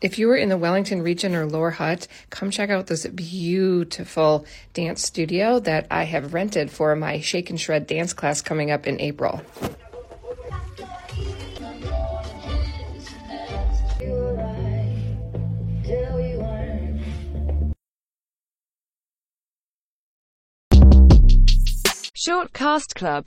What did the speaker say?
If you are in the Wellington region or Lower Hutt, come check out this beautiful dance studio that I have rented for my Shake and Shred dance class coming up in April. Shortcast Club